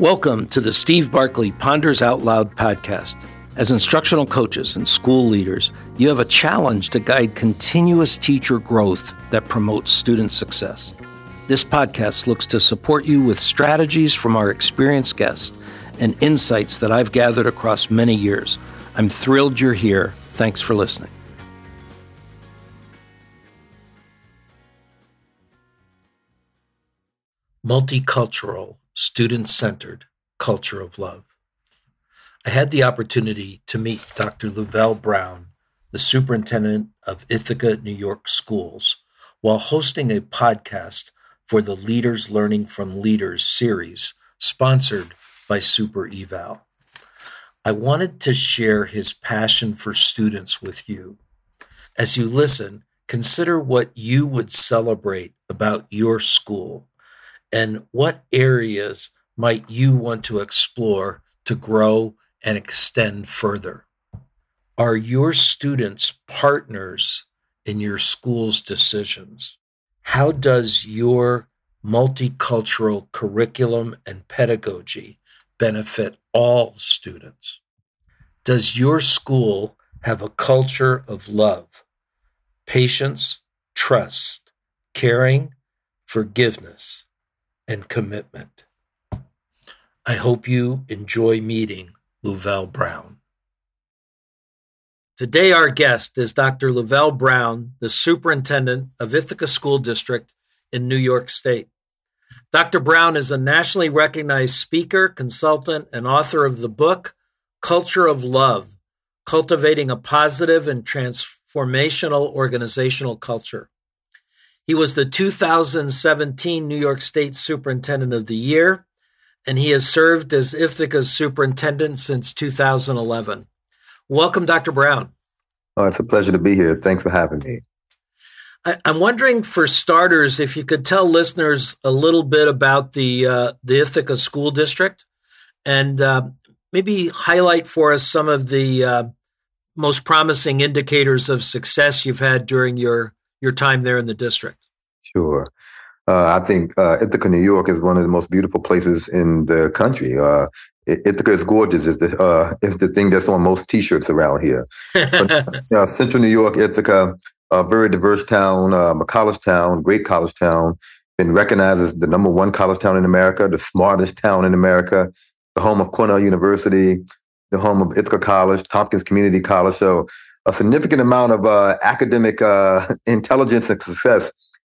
Welcome to the Steve Barkley Ponders Out Loud podcast. As instructional coaches and school leaders, you have a challenge to guide continuous teacher growth that promotes student success. This podcast looks to support you with strategies from our experienced guests and insights that I've gathered across many years. I'm thrilled you're here. Thanks for listening. Multicultural student centered culture of love. I had the opportunity to meet Dr. Luvelle Brown, the superintendent of Ithaca New York schools, while hosting a podcast for the Leaders Learning from Leaders series sponsored by Super Eval. I wanted to share his passion for students with you. As you listen, consider what you would celebrate about your school and what areas might you want to explore to grow and extend further? Are your students partners in your school's decisions? How does your multicultural curriculum and pedagogy benefit all students? Does your school have a culture of love, patience, trust, caring, forgiveness, and commitment. I hope you enjoy meeting Luvelle Brown. Today, our guest is Dr. Luvelle Brown, the superintendent of Ithaca School District in New York State. Dr. Brown is a nationally recognized speaker, consultant, and author of the book Culture of Love Cultivating a Positive and Transformational Organizational Culture. He was the 2017 New York State Superintendent of the Year, and he has served as Ithaca's superintendent since 2011. Welcome, Dr. Brown. Oh, it's a pleasure to be here. Thanks for having me. I, am wondering, for starters, if you could tell listeners a little bit about the uh, the Ithaca School District, and uh, maybe highlight for us some of the uh, most promising indicators of success you've had during your your time there in the district? Sure. Uh, I think uh, Ithaca, New York, is one of the most beautiful places in the country. Uh, Ithaca is gorgeous. is the uh, is the thing that's on most T-shirts around here. but, Central New York, Ithaca, a very diverse town, um, a college town, great college town, been recognized as the number one college town in America, the smartest town in America, the home of Cornell University, the home of Ithaca College, Tompkins Community College. So a significant amount of uh, academic uh, intelligence and success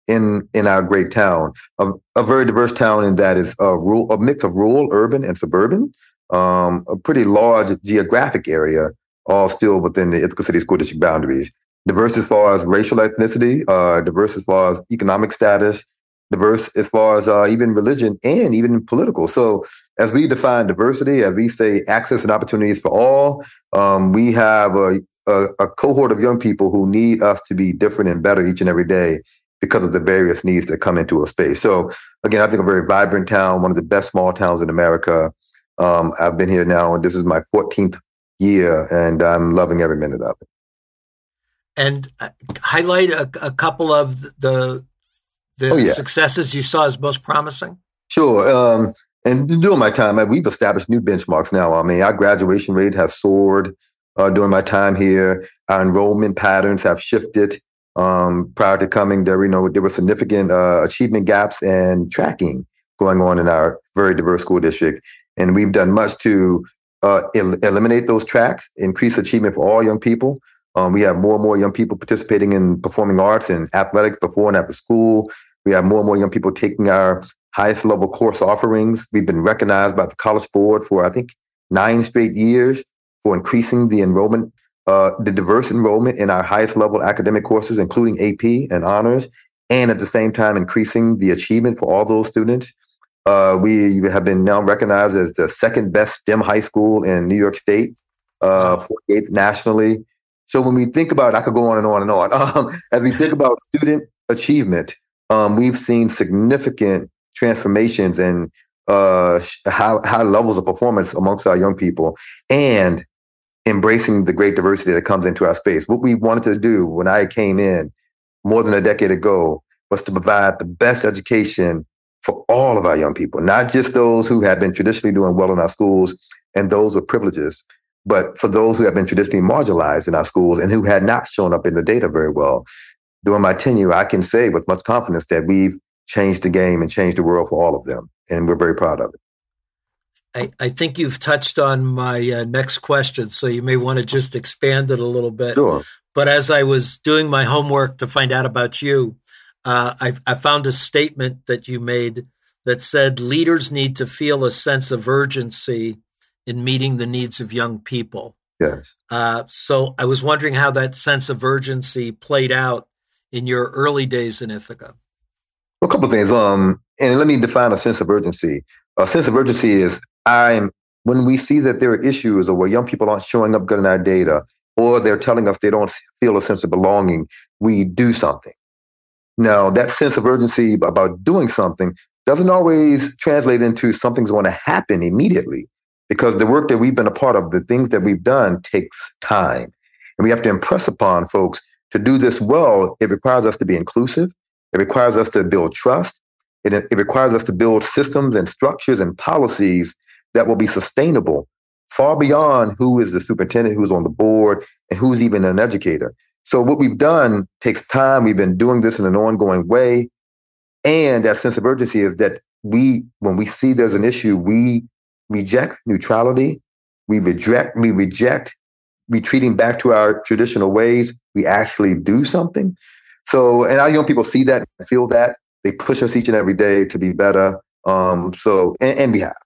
in in our great town. A, a very diverse town in that is a, rural, a mix of rural, urban, and suburban. Um, a pretty large geographic area, all still within the Ithaca City School District boundaries. Diverse as far as racial ethnicity, uh, diverse as far as economic status, diverse as far as uh, even religion and even political. So as we define diversity, as we say access and opportunities for all, um, we have a, a, a, cohort of young people who need us to be different and better each and every day because of the various needs that come into a space. So again, I think a very vibrant town, one of the best small towns in America. Um, I've been here now, and this is my 14th year, and I'm loving every minute of it. And uh, highlight a, a couple of the the oh, yeah. successes you saw as most promising. Sure. Um, and during my time, we've established new benchmarks now. I mean, our graduation rate has soared uh, during my time here. Our enrollment patterns have shifted. Um, prior to coming there, you know, there were significant uh, achievement gaps and tracking going on in our very diverse school district. And we've done much to uh, el- eliminate those tracks, increase achievement for all young people. Um, we have more and more young people participating in performing arts and athletics before and after school. We have more and more young people taking our highest level course offerings. We've been recognized by the College Board for, I think, nine straight years for increasing the enrollment, uh, the diverse enrollment in our highest level academic courses, including AP and honors, and at the same time increasing the achievement for all those students. Uh, we have been now recognized as the second best STEM high school in New York State, uh, 48th nationally. So when we think about, I could go on and on and on. Um, as we think about student achievement, um, we've seen significant transformations and uh, high, high levels of performance amongst our young people. And embracing the great diversity that comes into our space. What we wanted to do when I came in more than a decade ago was to provide the best education for all of our young people, not just those who have been traditionally doing well in our schools and those with privileges, but for those who have been traditionally marginalized in our schools and who had not shown up in the data very well. During my tenure, I can say with much confidence that we've changed the game and changed the world for all of them. And we're very proud of it. I, I think you've touched on my uh, next question, so you may want to just expand it a little bit. Sure. But as I was doing my homework to find out about you, uh, I, I found a statement that you made that said leaders need to feel a sense of urgency in meeting the needs of young people. Yes. Uh, so I was wondering how that sense of urgency played out in your early days in Ithaca. Well, a couple of things. Um, and let me define a sense of urgency. A sense of urgency is I'm when we see that there are issues or where young people aren't showing up good in our data, or they're telling us they don't feel a sense of belonging, we do something. Now, that sense of urgency about doing something doesn't always translate into something's going to happen immediately because the work that we've been a part of, the things that we've done takes time. And we have to impress upon folks to do this well, it requires us to be inclusive. It requires us to build trust. It, it requires us to build systems and structures and policies that will be sustainable far beyond who is the superintendent, who's on the board, and who's even an educator. So what we've done takes time. We've been doing this in an ongoing way. And that sense of urgency is that we, when we see there's an issue, we reject neutrality. We reject, we reject retreating back to our traditional ways. We actually do something. So, and our young people see that, feel that. They push us each and every day to be better. Um, so, and, and we have.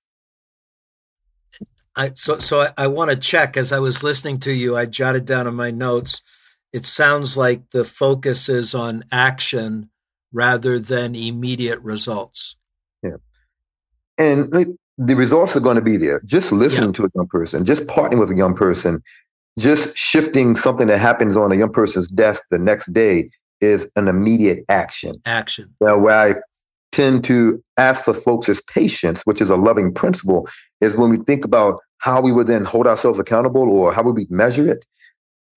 I, so, so I, I want to check as I was listening to you. I jotted down in my notes. It sounds like the focus is on action rather than immediate results. Yeah, and the results are going to be there. Just listening yeah. to a young person, just partnering with a young person, just shifting something that happens on a young person's desk the next day is an immediate action. Action. Now, where I tend to ask for folks is patience, which is a loving principle, is when we think about how we would then hold ourselves accountable or how would we measure it.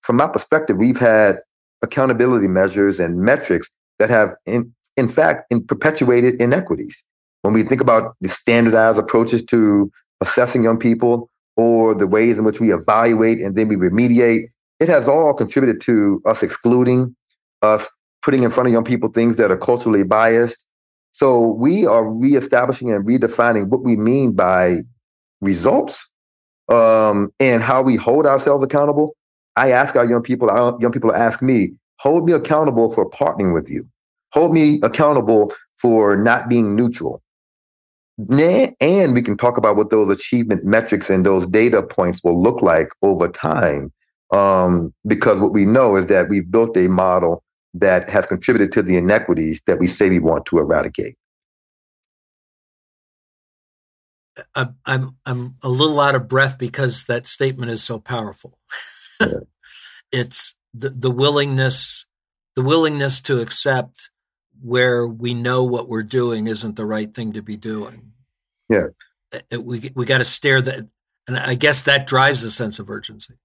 From my perspective, we've had accountability measures and metrics that have, in, in fact, in perpetuated inequities. When we think about the standardized approaches to assessing young people or the ways in which we evaluate and then we remediate, it has all contributed to us excluding, us putting in front of young people things that are culturally biased. So we are reestablishing and redefining what we mean by results um, and how we hold ourselves accountable. I ask our young people, our young people ask me, hold me accountable for partnering with you. Hold me accountable for not being neutral. And we can talk about what those achievement metrics and those data points will look like over time. Um, because what we know is that we've built a model that has contributed to the inequities that we say we want to eradicate. I'm I'm I'm a little out of breath because that statement is so powerful. Yeah. it's the the willingness the willingness to accept where we know what we're doing isn't the right thing to be doing. Yeah, it, we we got to stare that, and I guess that drives a sense of urgency.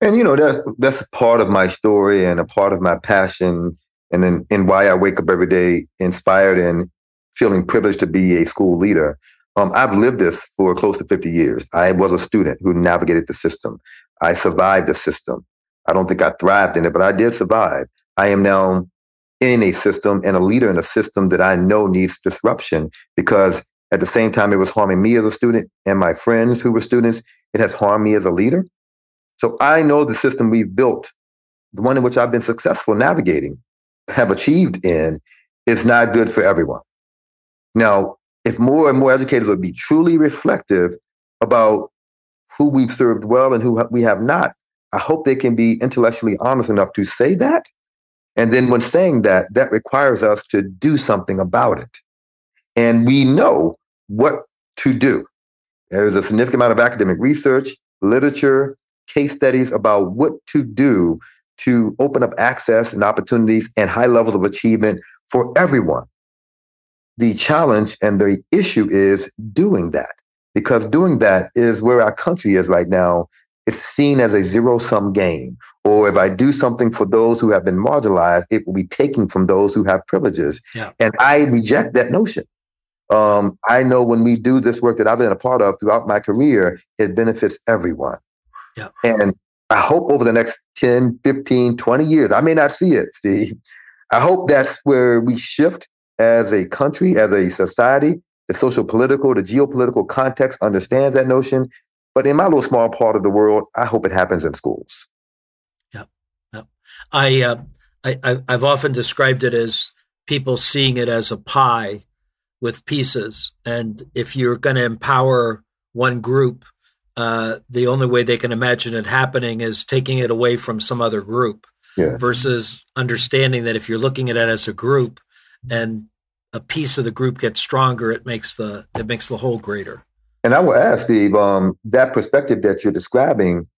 And you know that that's a part of my story and a part of my passion, and then and why I wake up every day inspired and feeling privileged to be a school leader. Um, I've lived this for close to 50 years. I was a student who navigated the system. I survived the system. I don't think I thrived in it, but I did survive. I am now in a system and a leader in a system that I know needs disruption because at the same time it was harming me as a student and my friends who were students, it has harmed me as a leader. So I know the system we've built, the one in which I've been successful navigating, have achieved in, is not good for everyone. Now, if more and more educators would be truly reflective about who we've served well and who we have not, I hope they can be intellectually honest enough to say that. And then when saying that, that requires us to do something about it. And we know what to do. There is a significant amount of academic research, literature, case studies about what to do to open up access and opportunities and high levels of achievement for everyone. The challenge and the issue is doing that because doing that is where our country is right now. It's seen as a zero sum game. Or if I do something for those who have been marginalized, it will be taken from those who have privileges. Yeah. And I reject that notion. Um, I know when we do this work that I've been a part of throughout my career, it benefits everyone. Yeah. And I hope over the next 10, 15, 20 years, I may not see it, see. I hope that's where we shift as a country, as a society. The social political, the geopolitical context understands that notion. But in my little small part of the world, I hope it happens in schools. Yeah, Yep. I, uh, I, I've often described it as people seeing it as a pie with pieces. And if you're going to empower one group, uh, the only way they can imagine it happening is taking it away from some other group yeah. versus understanding that if you're looking at it as a group and a piece of the group gets stronger, it makes the it makes the whole greater. And I will ask Steve, um, that perspective that you're describing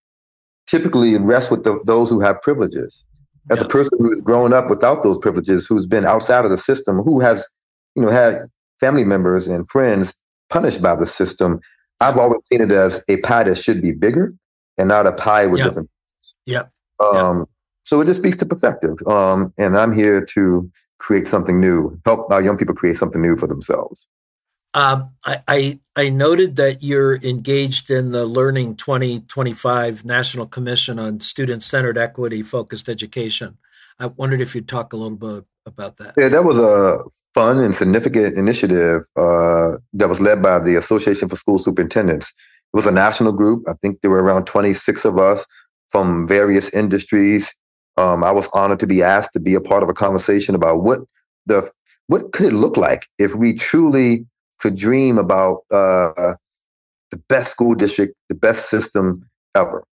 typically rests with the, those who have privileges. As yeah. a person who has grown up without those privileges, who's been outside of the system, who has, you know, had family members and friends punished by the system, I've always seen it as a pie that should be bigger and not a pie with yep. different. Yep. Um, yep. So it just speaks to perspective. Um, and I'm here to create something new, help our young people create something new for themselves. Um, I, I, I noted that you're engaged in the Learning 2025 National Commission on Student Centered Equity Focused Education. I wondered if you'd talk a little bit about that. Yeah, that was a fun and significant initiative uh, that was led by the Association for School Superintendents. It was a national group. I think there were around 26 of us from various industries. Um, I was honored to be asked to be a part of a conversation about what the what could it look like if we truly could dream about uh, the best school district, the best system ever.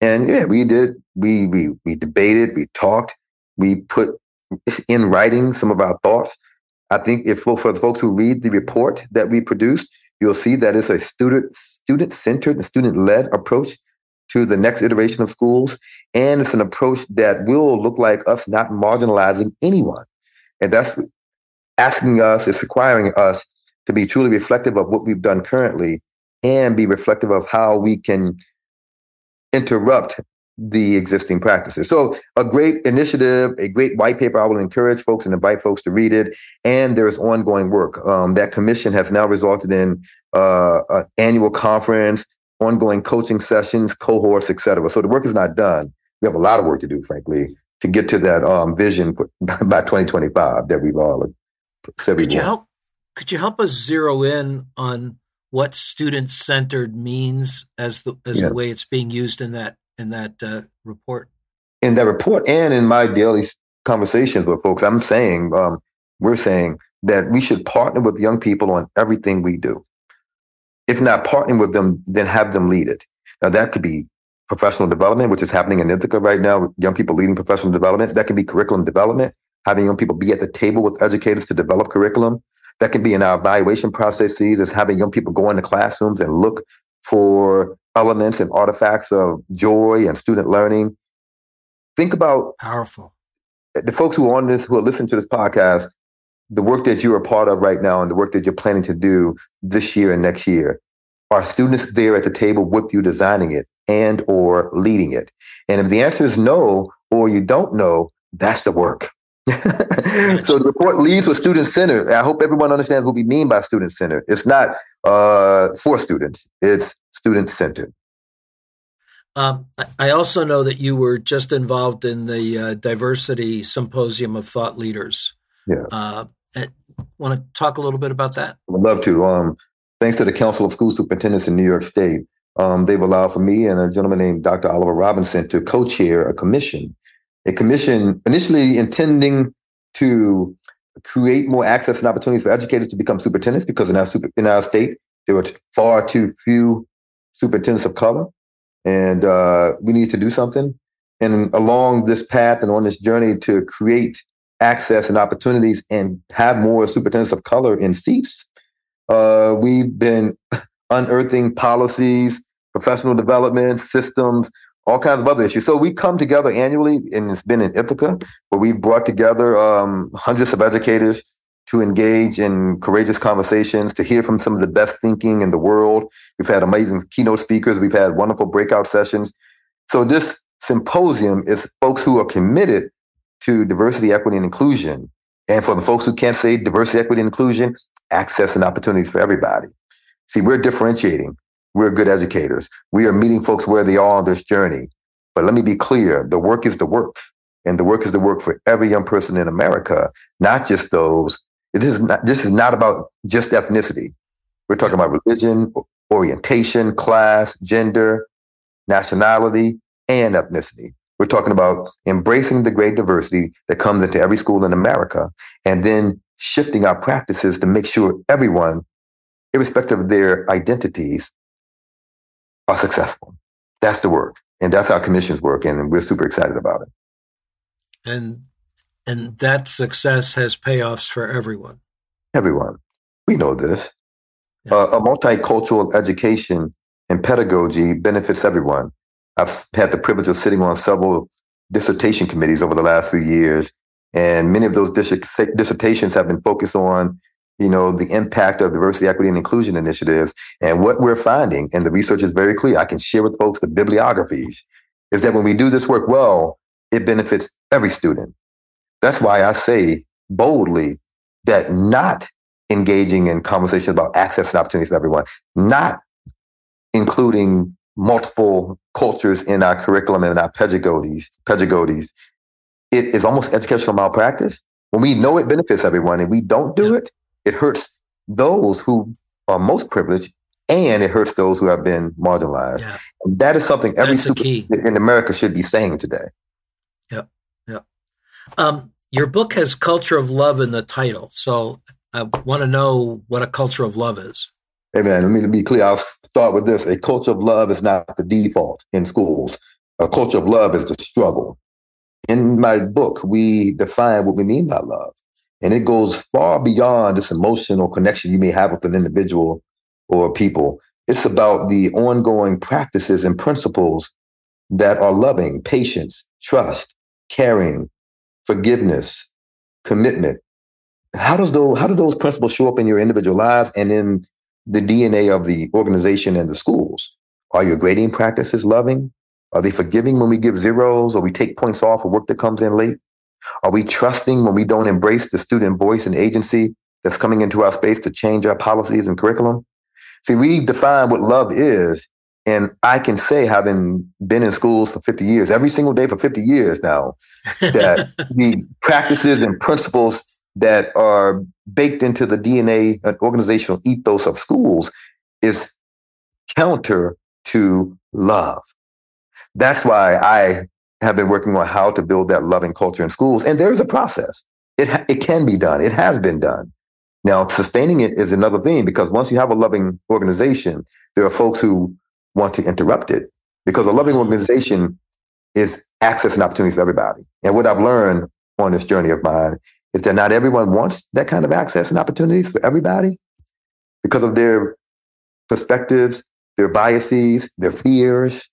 And yeah, we did. We we we debated. We talked. We put in writing some of our thoughts. I think if for the folks who read the report that we produced, you'll see that it's a student student centered and student led approach to the next iteration of schools, and it's an approach that will look like us not marginalizing anyone, and that's asking us. It's requiring us to be truly reflective of what we've done currently and be reflective of how we can interrupt the existing practices. So, a great initiative, a great white paper. I will encourage folks and invite folks to read it. And there is ongoing work. Um, that commission has now resulted in uh, an annual conference, ongoing coaching sessions, cohorts, et cetera. So, the work is not done. We have a lot of work to do, frankly, to get to that um, vision by 2025 that we've all said we Could you help could you help us zero in on what student centered means as the as yeah. the way it's being used in that in that uh, report? In that report, and in my daily conversations with folks, I'm saying um, we're saying that we should partner with young people on everything we do. If not partnering with them, then have them lead it. Now that could be professional development, which is happening in Ithaca right now, with young people leading professional development. That can be curriculum development, having young people be at the table with educators to develop curriculum. That can be in our evaluation processes, is having young people go into classrooms and look for elements and artifacts of joy and student learning. Think about powerful. The folks who are on this, who are listening to this podcast, the work that you are part of right now and the work that you're planning to do this year and next year. Are students there at the table with you designing it and or leading it? And if the answer is no, or you don't know, that's the work. so the report leads with student centered. I hope everyone understands what we mean by student centered. It's not uh, for students; it's student centered. Um, I also know that you were just involved in the uh, diversity symposium of thought leaders. Yeah. Uh, want to talk a little bit about that? I would love to. Um, thanks to the Council of School Superintendents in New York State, um, they've allowed for me and a gentleman named Dr. Oliver Robinson to co-chair a commission a commission initially intending to create more access and opportunities for educators to become superintendents because in our super, in our state there were far too few superintendents of color, and uh, we need to do something. And along this path and on this journey to create access and opportunities and have more superintendents of color in seats, uh, we've been unearthing policies, professional development systems, all kinds of other issues. So we come together annually, and it's been in Ithaca, where we've brought together um, hundreds of educators to engage in courageous conversations, to hear from some of the best thinking in the world. We've had amazing keynote speakers. We've had wonderful breakout sessions. So this symposium is folks who are committed to diversity, equity, and inclusion. And for the folks who can't say diversity, equity, and inclusion, access and opportunities for everybody. See, we're differentiating. We're good educators. We are meeting folks where they are on this journey. But let me be clear the work is the work. And the work is the work for every young person in America, not just those. It is not, this is not about just ethnicity. We're talking about religion, orientation, class, gender, nationality, and ethnicity. We're talking about embracing the great diversity that comes into every school in America and then shifting our practices to make sure everyone, irrespective of their identities, are successful. That's the work. And that's how commissions work. And we're super excited about it. And and that success has payoffs for everyone. Everyone. We know this. Yeah. Uh, a multicultural education and pedagogy benefits everyone. I've had the privilege of sitting on several dissertation committees over the last few years, and many of those dissertations have been focused on, you know, the impact of diversity, equity, and inclusion initiatives. And what we're finding, and the research is very clear, I can share with folks the bibliographies, is that when we do this work well, it benefits every student. That's why I say boldly that not engaging in conversations about access and opportunities for everyone, not including multiple cultures in our curriculum and in our pedagogies, pedagogies, it is almost educational malpractice. When we know it benefits everyone and we don't do it, it hurts those who are most privileged and it hurts those who have been marginalized. Yeah. That is something every student in America should be saying today. Yeah, yeah. Um, your book has culture of love in the title. So I want to know what a culture of love is. Hey man, let me be clear. I'll start with this. A culture of love is not the default in schools. A culture of love is the struggle. In my book, we define what we mean by love. And it goes far beyond this emotional connection you may have with an individual or people. It's about the ongoing practices and principles that are loving, patience, trust, caring, forgiveness, commitment. How does those how do those principles show up in your individual lives and in the DNA of the organization and the schools? Are your grading practices loving? Are they forgiving when we give zeros or we take points off for work that comes in late? Are we trusting when we don't embrace the student voice and agency that's coming into our space to change our policies and curriculum? See, we define what love is. And I can say, having been in schools for 50 years, every single day for 50 years now, that the practices and principles that are baked into the DNA and uh, organizational ethos of schools is counter to love. That's why I have been working on how to build that loving culture in schools. And there's a process. It, it can be done. It has been done. Now, sustaining it is another thing because once you have a loving organization, there are folks who want to interrupt it because a loving organization is access and opportunity for everybody. And what I've learned on this journey of mine is that not everyone wants that kind of access and opportunities for everybody because of their perspectives, their biases, their fears.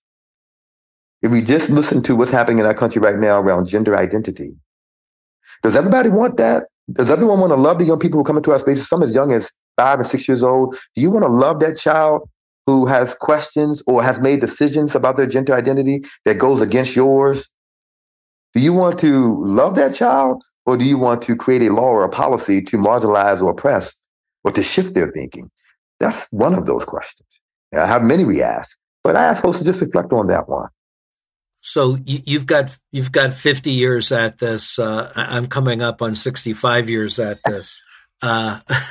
If we just listen to what's happening in our country right now around gender identity, does everybody want that? Does everyone want to love the young people who come into our spaces, some as young as five and six years old? Do you want to love that child who has questions or has made decisions about their gender identity that goes against yours? Do you want to love that child or do you want to create a law or a policy to marginalize or oppress or to shift their thinking? That's one of those questions. I have many we ask, but I ask folks to just reflect on that one. So you've got you've got 50 years at this. Uh, I'm coming up on 65 years at this, uh,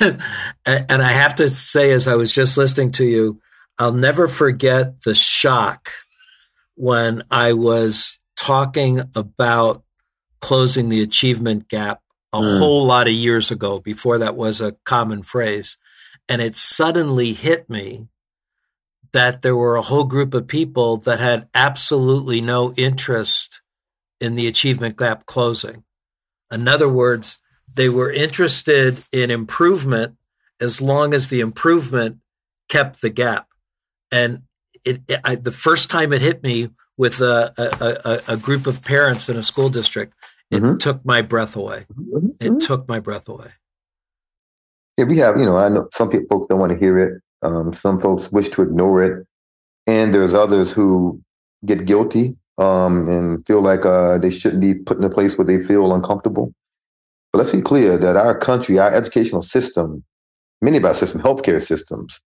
and I have to say, as I was just listening to you, I'll never forget the shock when I was talking about closing the achievement gap a mm. whole lot of years ago before that was a common phrase. And it suddenly hit me that there were a whole group of people that had absolutely no interest in the achievement gap closing. In other words, they were interested in improvement as long as the improvement kept the gap. And it, it I, the first time it hit me with a, a, a, a group of parents in a school district, it mm-hmm. took my breath away. Mm-hmm. It mm-hmm. took my breath away. Yeah, we have, you know, I know some people folks don't want to hear it. Um, some folks wish to ignore it. And there's others who get guilty um, and feel like uh, they shouldn't be put in a place where they feel uncomfortable. But let's be clear that our country, our educational system many of our systems, healthcare systems,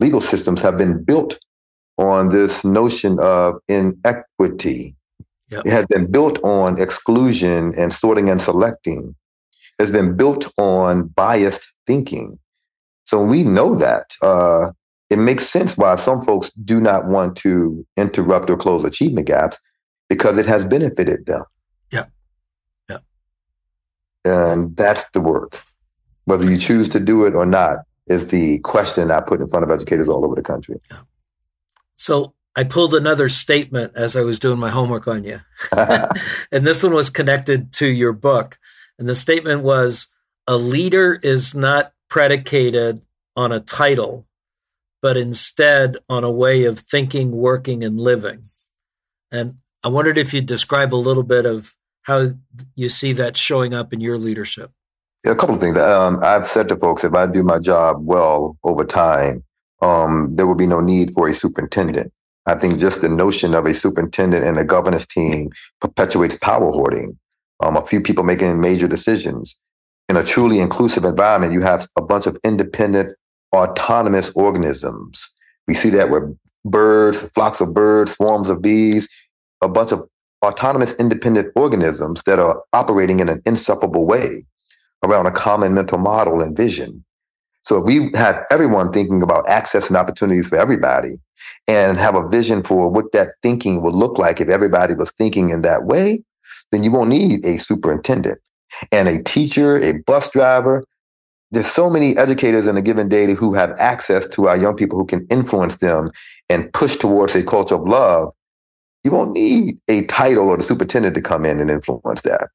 legal systems have been built on this notion of inequity. Yep. It has been built on exclusion and sorting and selecting. It has been built on biased thinking. So we know that. Uh, it makes sense why some folks do not want to interrupt or close achievement gaps because it has benefited them. Yeah. Yeah. And that's the work. Whether you choose to do it or not is the question I put in front of educators all over the country. Yeah. So I pulled another statement as I was doing my homework on you. and this one was connected to your book. And the statement was a leader is not predicated on a title, but instead on a way of thinking, working, and living. And I wondered if you'd describe a little bit of how you see that showing up in your leadership. Yeah, a couple of things. Um, I've said to folks, if I do my job well over time, um, there will be no need for a superintendent. I think just the notion of a superintendent and a governance team perpetuates power hoarding. Um, a few people making major decisions. In a truly inclusive environment, you have a bunch of independent, autonomous organisms. We see that with birds, flocks of birds, swarms of bees, a bunch of autonomous, independent organisms that are operating in an inseparable way around a common mental model and vision. So if we have everyone thinking about access and opportunities for everybody and have a vision for what that thinking would look like if everybody was thinking in that way, then you won't need a superintendent and a teacher, a bus driver. There's so many educators in a given day who have access to our young people who can influence them and push towards a culture of love. You won't need a title or the superintendent to come in and influence that.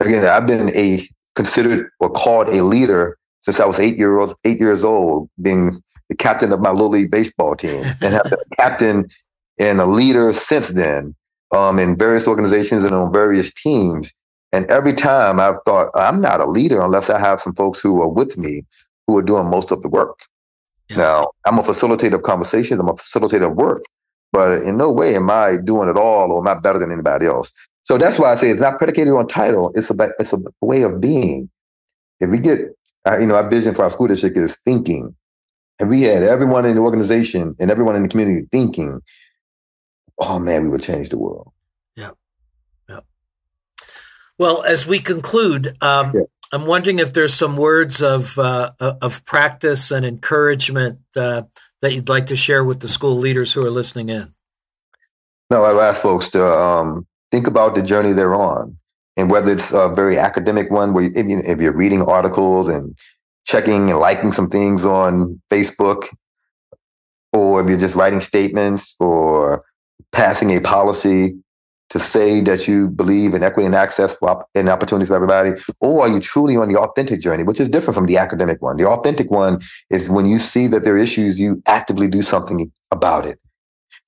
Again, I've been a considered or called a leader since I was eight years eight years old, being the captain of my little league baseball team, and have been a captain and a leader since then um, in various organizations and on various teams. And every time I've thought I'm not a leader unless I have some folks who are with me who are doing most of the work. Yeah. Now I'm a facilitator of conversations. I'm a facilitator of work, but in no way am I doing it all or am I better than anybody else. So that's why I say it's not predicated on title. It's a it's a way of being. If we get, you know, our vision for our school district is thinking. If we had everyone in the organization and everyone in the community thinking, oh man, we would change the world. Yeah, yeah. Well, as we conclude, um, yeah. I'm wondering if there's some words of uh, of practice and encouragement uh, that you'd like to share with the school leaders who are listening in. No, I've asked folks to um, think about the journey they're on. And whether it's a very academic one, where if, you, if you're reading articles and checking and liking some things on Facebook, or if you're just writing statements or passing a policy to say that you believe in equity and access for, and opportunities for everybody, or are you truly on the authentic journey, which is different from the academic one? The authentic one is when you see that there are issues, you actively do something about it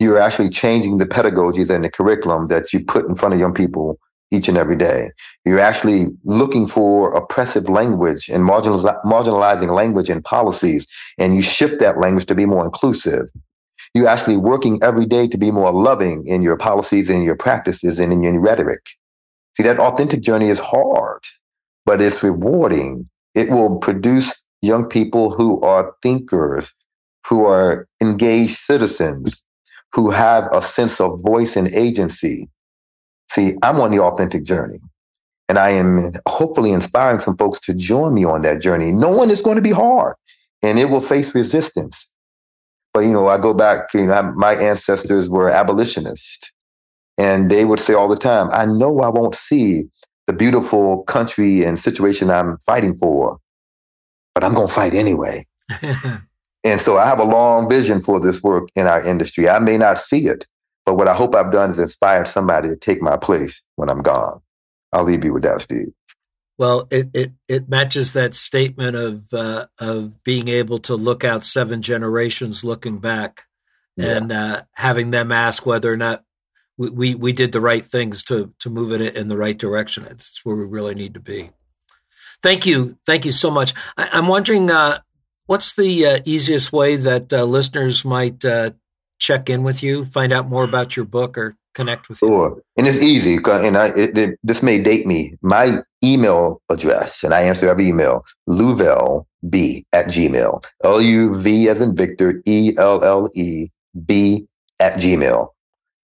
you're actually changing the pedagogy and the curriculum that you put in front of young people each and every day. You're actually looking for oppressive language and marginalizing language and policies, and you shift that language to be more inclusive. You're actually working every day to be more loving in your policies and your practices and in your rhetoric. See, that authentic journey is hard, but it's rewarding. It will produce young people who are thinkers, who are engaged citizens, who have a sense of voice and agency. See, I'm on the authentic journey. And I am hopefully inspiring some folks to join me on that journey, knowing it's going to be hard and it will face resistance. But, you know, I go back, you know, my ancestors were abolitionists. And they would say all the time, I know I won't see the beautiful country and situation I'm fighting for, but I'm going to fight anyway. And so I have a long vision for this work in our industry. I may not see it, but what I hope I've done is inspire somebody to take my place when I'm gone. I'll leave you with that, Steve. Well, it it, it matches that statement of uh, of being able to look out seven generations looking back, yeah. and uh, having them ask whether or not we, we, we did the right things to to move it in the right direction. It's where we really need to be. Thank you, thank you so much. I, am wondering, uh, What's the uh, easiest way that uh, listeners might uh, check in with you, find out more about your book, or connect with you? Sure, and it's easy. And I, it, it, this may date me. My email address, and I answer every email, Luvelle B at Gmail. L U V as in Victor, E L L E B at Gmail.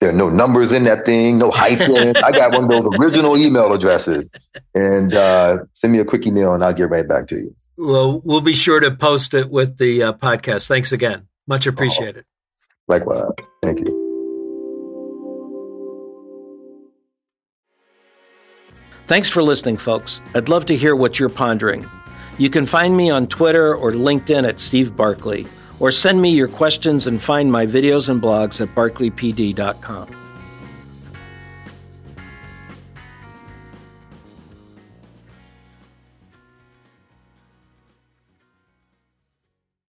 There are no numbers in that thing, no hyphen. I got one of those original email addresses. And uh, send me a quick email and I'll get right back to you. Well, we'll be sure to post it with the uh, podcast. Thanks again. Much appreciated. Oh, likewise. Thank you. Thanks for listening, folks. I'd love to hear what you're pondering. You can find me on Twitter or LinkedIn at Steve Barkley, or send me your questions and find my videos and blogs at barkleypd.com.